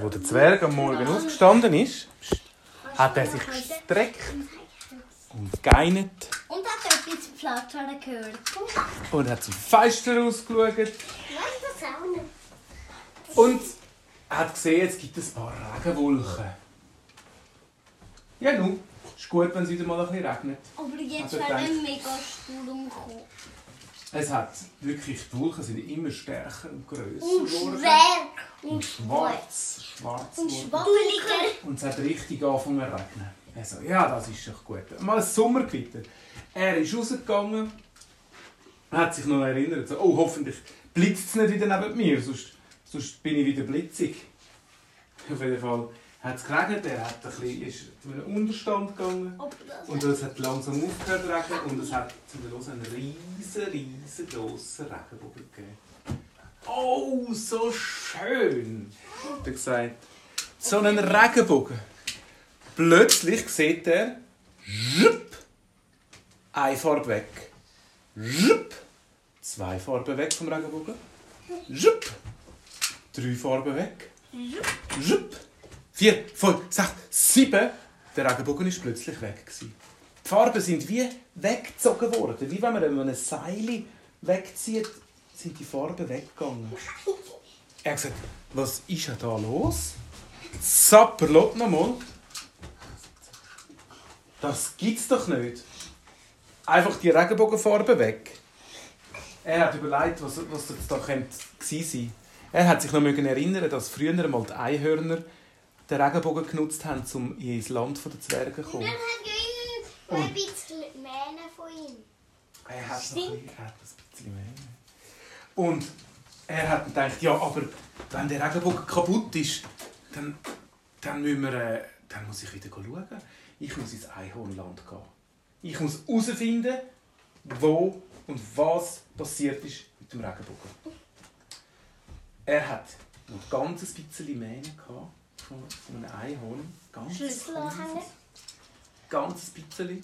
wo der Zwerg am Morgen aufgestanden ist, hat er sich gestreckt und geinert Und hat etwas Pflatschern gehört. und hat zum Fenster rausgeschaut Nein, das auch nicht. und hat gesehen, es gibt ein paar Regenwolken. Ja, nun, ist gut, wenn es wieder mal ein bisschen regnet. Aber jetzt Also wäre ein mega Sturm gekommen. Es hat wirklich, die Wolken sind immer stärker und grösser Und geworden. schwer. Und schwarz, schwarz Und geworden. schwabbeliger. Und es hat richtig angefangen zu regnen. Er so, ja, das ist doch gut. Mal ein Sommergewitter. Er ist rausgegangen, hat sich noch erinnert, so, oh, hoffentlich blitzt es nicht wieder neben mir, sonst, sonst bin ich wieder blitzig. Auf jeden Fall hat es geregnet, er hat ein bisschen, ist zu einem Unterstand gegangen. Und es hat langsam aufgehört zu regnen und es hat zum Schluss einen riesen, riesen grossen Regenbogen gegeben. Oh, so schön! Hat er gesagt. So einen Regenbogen. Plötzlich sieht er, zschüpp, eine Farbe weg. Zschüpp, zwei Farben weg vom Regenbogen. Zschüpp, drei Farben weg. Zschüpp, vier, fünf, sechs, sieben. Der Regenbogen ist plötzlich weg. Gewesen. Die Farben sind wie weggezogen worden. Wie wenn man ein Seil wegzieht, sind die Farben weggegangen. Er hat gesagt, was ist denn da los? Sapperlot nochmal. Das gibt's doch nicht. Einfach die Regenbogenfarbe weg. Er hat überlegt, was, was das da könnte gewesen sein. Er hat sich noch erinnern, dass früher mal die Einhörner den Regenbogen genutzt haben, um ins Land der Zwerge zu Und dann kommen. hat immer ein bisschen Mähne von ihm. Er hat, Stimmt. ein, bisschen- er hat ein bisschen mehr. Und er hat gedacht, ja, aber wenn der Regenbogen kaputt ist, dann, dann, müssen wir, äh, dann muss ich wieder schauen. Ich muss ins Einhornland gehen. Ich muss herausfinden, wo und was passiert ist mit dem Regenbogen. Er hat noch ganz ein bisschen Mähne gehabt von, von einem Einhorn. Ganz Schlüsselanhänger. ganz ein bisschen.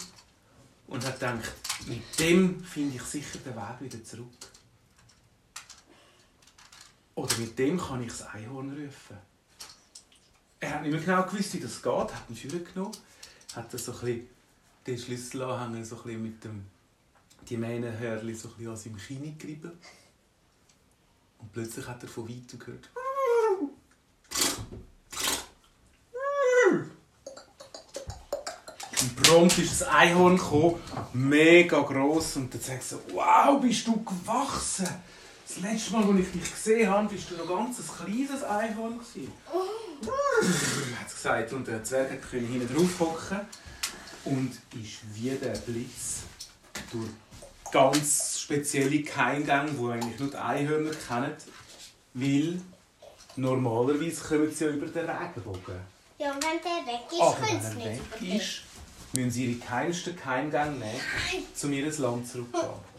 Und hat gedacht, mit dem finde ich sicher den Weg wieder zurück. Oder mit dem kann ich das Einhorn rufen. Er hat nicht mehr genau gewusst, wie das geht, hat ihn Führer genommen, hat das so ein bisschen, den Schlüsselanhänger so ein bisschen mit dem die Mähnenhörli so ein bisschen an seinem Kinn gerieben. Und plötzlich hat er von weitem gehört. Und prompt ist ein Einhorn gekommen, mega gross und dann sagt so, wow, bist du gewachsen. Das letzte Mal, als ich dich gesehen habe, bist du noch ganz ein kleines Einhorn gewesen. hat es gesagt und der Zwerg konnte hinten drauf hocken und ist wie der Blitz durch ganz spezielle Geheimgänge, die eigentlich nur die Einhörner kennen, weil normalerweise kommen sie ja über den Regenbogen. Ja, und wenn der weg ist, können sie nicht weg ist, müssen sie ihre geheimsten Geheimgänge nehmen, um ihr Land zurückzugehen.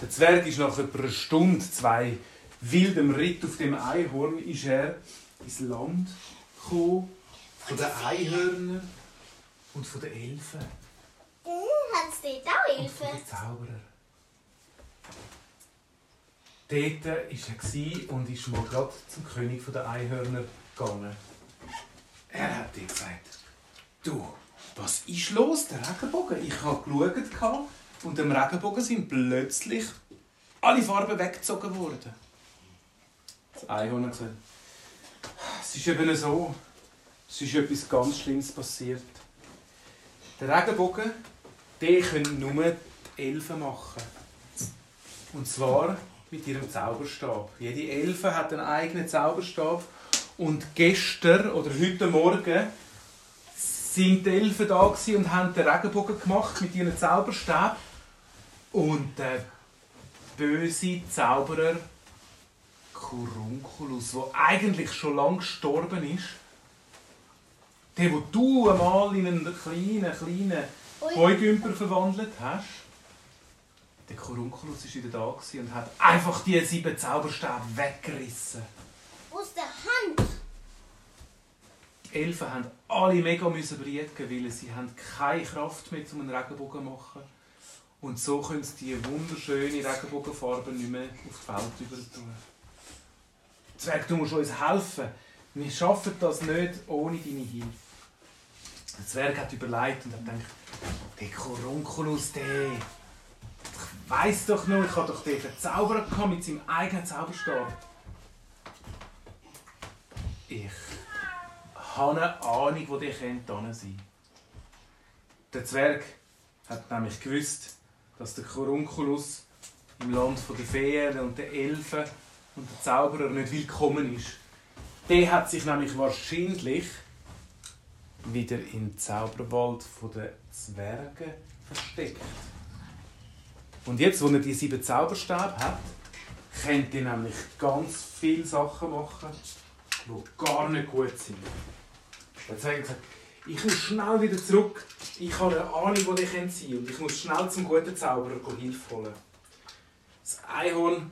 Der Zwerg ist nach etwa einer Stunde, zwei wildem Ritt auf dem Einhorn, ist er ins Land gekommen, von den Einhörnern und von den Elfen hat es dort auch und von Hilfe? den Zauberern. Dort war er und ist mal gerade zum König der Einhörner gegangen. Er hat ihm gesagt, du, was ist los, der Regenbogen? Ich habe geschaut und dem Regenbogen sind plötzlich alle Farben weggezogen worden. Das Einhorn hat gesagt, es ist eben so, es ist etwas ganz Schlimmes passiert. Der Regenbogen, den können nur die Elfen machen. Und zwar mit ihrem Zauberstab. Jede Elfe hat einen eigenen Zauberstab. Und gestern oder heute Morgen sind die Elfen da und haben den Regenbogen gemacht mit ihren Zauberstab. Und der böse Zauberer Kurunculus, der eigentlich schon lange gestorben ist, der, wo du einmal in einen kleinen, kleinen. Heugümper verwandelt hast, der Kurunculus war wieder da und hat einfach die sieben Zauberstäbe weggerissen. Aus der Hand. Die Elfen haben alle mega müssen brieten, weil sie haben keine Kraft mehr, um einen Regenbogen zu machen. Und so können sie die wunderschöne Regenbogenfarbe nicht mehr auf die Welt über tun. Zwerg, du musst uns helfen. wir schaffen das nicht ohne deine Hilfe. Der Zwerg hat überlegt und hat gedacht, der Korunculus, der, ich weiss doch noch, ich habe doch den verzaubert mit seinem eigenen Zauberstab. Ich habe eine Ahnung, wo der sein könnte. Der Zwerg hat nämlich gewusst, dass der Korunculus im Land der Feen und der Elfen und der Zauberer nicht willkommen ist. Der hat sich nämlich wahrscheinlich wieder im Zauberwald der Zwerge versteckt. Und jetzt, wo er die sieben Zauberstäbe hat, könnte er nämlich ganz viele Sachen machen, die gar nicht gut sind. Der Zwerg hat gesagt, ich muss schnell wieder zurück. Ich habe eine Ahnung, wo die sein können. Und ich muss schnell zum guten Zauberer Hilfe holen. Das Einhorn,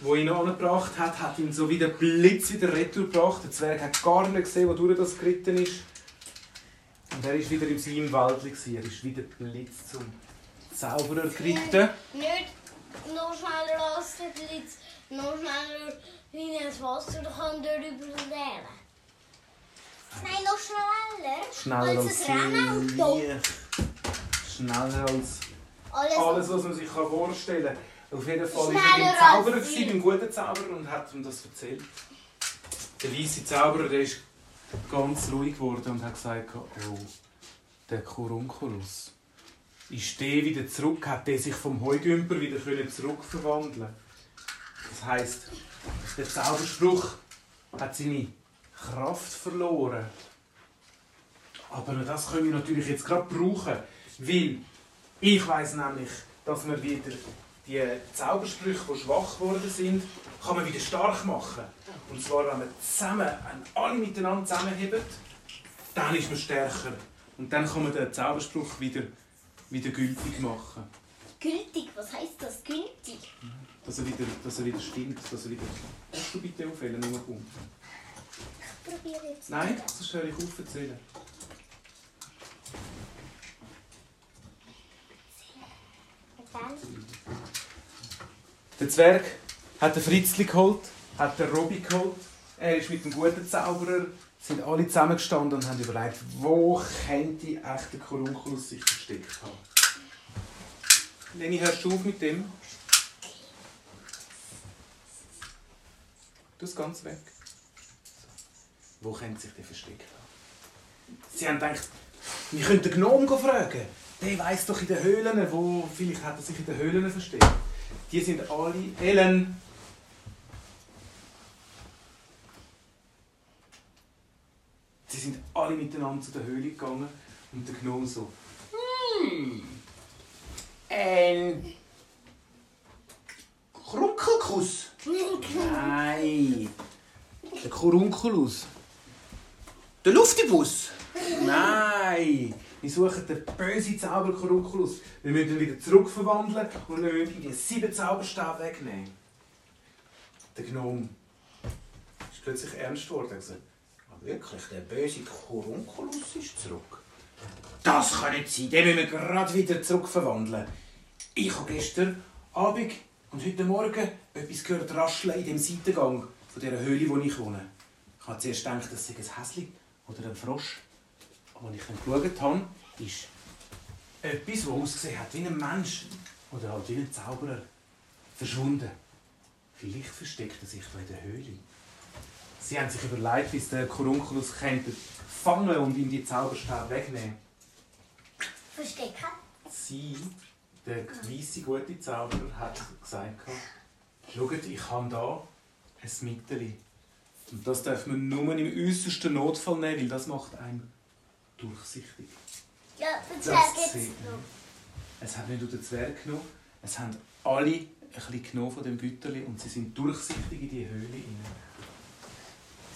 das ihn angebracht hat, hat ihn so wie der Blitz wieder retour gebracht. Der Zwerg hat gar nicht gesehen, wodurch das geritten ist. Und er war wieder in seinem Wald. Er ist wieder Blitz zum Zauberer geritten. Nicht noch schneller als der Blitz, noch schneller wie ins Wasser kann darüber lernen. Nein, noch schneller. Schneller als, als Licht. Schneller als alles, alles, was man sich vorstellen kann. Auf jeden Fall war er beim Zauberer, beim guten Zauberer, und hat ihm das erzählt. Der weiße Zauberer der ist ganz ruhig geworden und hat gesagt, oh, der Kurunculus. Ist der wieder zurück? Hat der sich vom Heugümper wieder zurückverwandeln Das heisst, der Zauberspruch hat seine Kraft verloren. Aber das können wir natürlich jetzt gerade brauchen, weil ich weiß nämlich, dass wir wieder die Zaubersprüche, die schwach geworden sind, kann man wieder stark machen. Und zwar, wenn man zusammen, wenn alle miteinander zusammenheben, dann ist man stärker. Und dann kann man den Zauberspruch wieder, wieder gültig machen. Gültig? Was heißt das, gültig? Dass er wieder, dass er wieder stimmt, dass er wieder... Kannst du bitte aufhören, nur kommt. Probiere jetzt. Nein, sonst höre ich auf zu erzählen. Der Zwerg hat den Fritzli geholt, hat den Robby geholt. Er ist mit dem guten Zauberer, sind alle zusammengestanden und haben überlegt, wo könnte echt der Korunculus sich versteckt haben. Leni, hörst du auf mit dem? Du es ganz weg. Wo könnte sich der versteckt haben? Sie haben gedacht, wir könnten den Gnom fragen. Der weiß doch in den Höhlen, wo vielleicht hat er sich in den Höhlen versteckt. Die sind alle Ellen. Sie sind alle miteinander zu der Höhle gegangen und der Gnome so. Hm. Ein Krunkelkuss. Nein. Der Korunculus. Der Luftibus. Nein. Wir suchen den bösen Zauberkorunculus. Wir müssen ihn wieder zurückverwandeln und wir müssen die sieben Zauberstäbe wegnehmen. Der Gnome ist plötzlich ernst geworden. Er gesagt, ah, wirklich, der böse Korunculus ist zurück. Das kann nicht sein, den müssen wir gerade wieder zurückverwandeln. Ich habe gestern Abend und heute Morgen etwas gehört rascheln in dem Seitengang von dieser Höhle, wo ich wohne. Ich habe zuerst gedacht, das sei ein Häschen oder ein Frosch. Aber als ich geschaut habe, ist etwas, das ausgesehen hat wie ein Mensch oder halt wie ein Zauberer, verschwunden. Vielleicht versteckt er sich in der Höhle. Sie haben sich überlegt, wie sie den Korunculus könnten fangen und ihm die Zauberstab wegnehmen. Verstecken? Sie, der weisse gute Zauberer, hat gesagt, schaut, ich habe hier ein Mittel. Und das darf man nur im äußersten Notfall nehmen, weil das macht einen durchsichtig. Ja, der Zwerg jetzt Es hat nicht nur den Zwerg genommen, es haben alle ein bisschen genommen von dem Bütterli und sie sind durchsichtig in die Höhle hinein.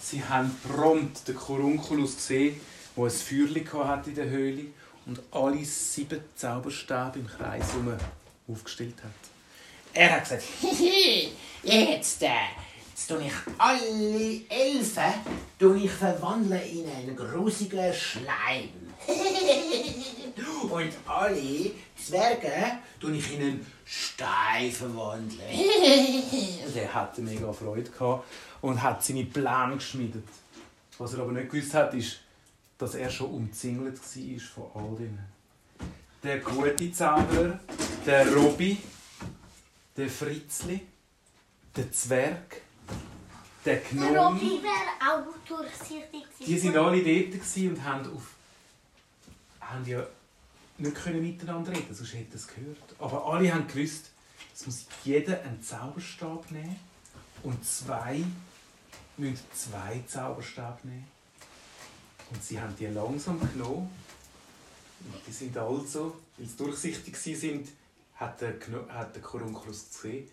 Sie haben prompt den Korunculus gesehen, wo ein Feuerli hat in der Höhle und alle sieben Zauberstäbe im Kreis aufgestellt hat. Er hat gesagt, jetzt, äh, jetzt tue ich alle Elfen ich verwandeln in einen grusigen Schleim. Und alle Zwerge tue ich in einen Stein verwandeln. und er hatte mega Freude gehabt und hat seine Pläne geschmiedet. Was er aber nicht gewusst hat, ist, dass er schon umzingelt war von all denen. Der gute Zauberer, der Robby, der Fritzli, der Zwerg, der durchsichtig Die waren alle dort und haben, auf, haben ja nicht können miteinander reden, sonst hätten sie es gehört. Aber alle haben gewusst, es muss jeder einen Zauberstab nehmen und zwei müssen zwei Zauberstab nehmen. Und sie haben die langsam genommen. Und die sind also, weil sie durchsichtig sind, hat der, hat der Korunculus gesehen,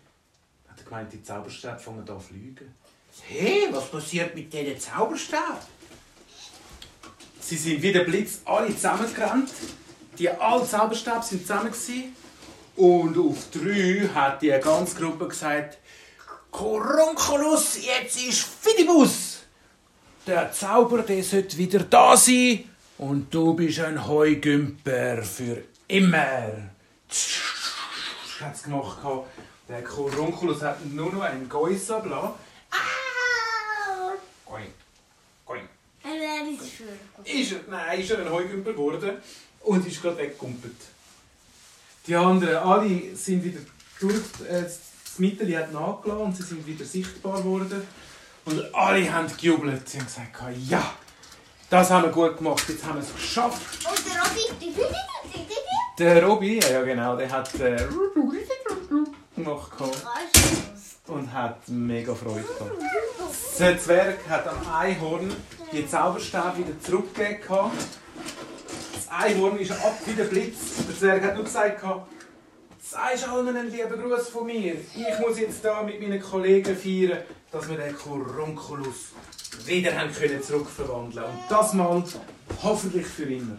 hat er gemeint, die Zauberstäbe fangen an zu fliegen. Hey, was passiert mit diesen Zauberstab? Sie sind wie der Blitz alle zusammengerannt. Die alle Zauberstäbe sind zusammen. Und auf drei hat die ganze Gruppe gesagt, Korunculus, jetzt ist Fidibus! der Zauber der sollte wieder da sein und du bist ein Heugümper für immer. Hat es gemacht. Der Korunculus hat nur noch einen Geuss abgelassen. Ah! Going, going. Er wäre nicht für. Ist er, nein, ist er ein Heugümper geworden und ist gerade weggekumpelt. Die anderen, alle sind wieder durch, äh, das Mittel hat nachgelassen und sie sind wieder sichtbar geworden. Und alle haben gejubelt. Sie haben gesagt, ja, das haben wir gut gemacht, jetzt haben wir es geschafft. Und der Robby, Der Robby, ja genau, der hat äh, gemacht gehabt und hat mega Freude gehabt. Der Zwerg hat am Einhorn die Zauberstäbe wieder zurückgegeben. Das Einhorn ist ab wie der Blitz. Der Zwerg hat nur gesagt, gehabt, sagst allen einen lieben Gruß von mir. Ich muss jetzt da mit meinen Kollegen feiern, dass wir den Korunculus wieder haben können zurückverwandeln Und das mal hoffentlich für immer.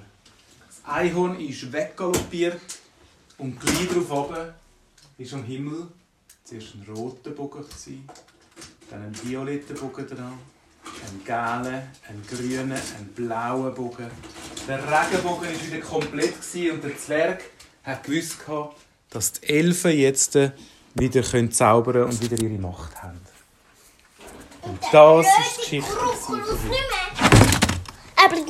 Das Einhorn ist weggaloppiert und gleich darauf oben ist am Himmel zuerst ein roter Bogen, dann ein violetter Bogen dran, ein gelber, ein grüner, ein blauer Bogen. Der Regenbogen war wieder komplett und der Zwerg hat gewusst, dass die Elfen jetzt wieder können zaubern und wieder ihre Macht haben. Und das ist die Geschichte. Aber ich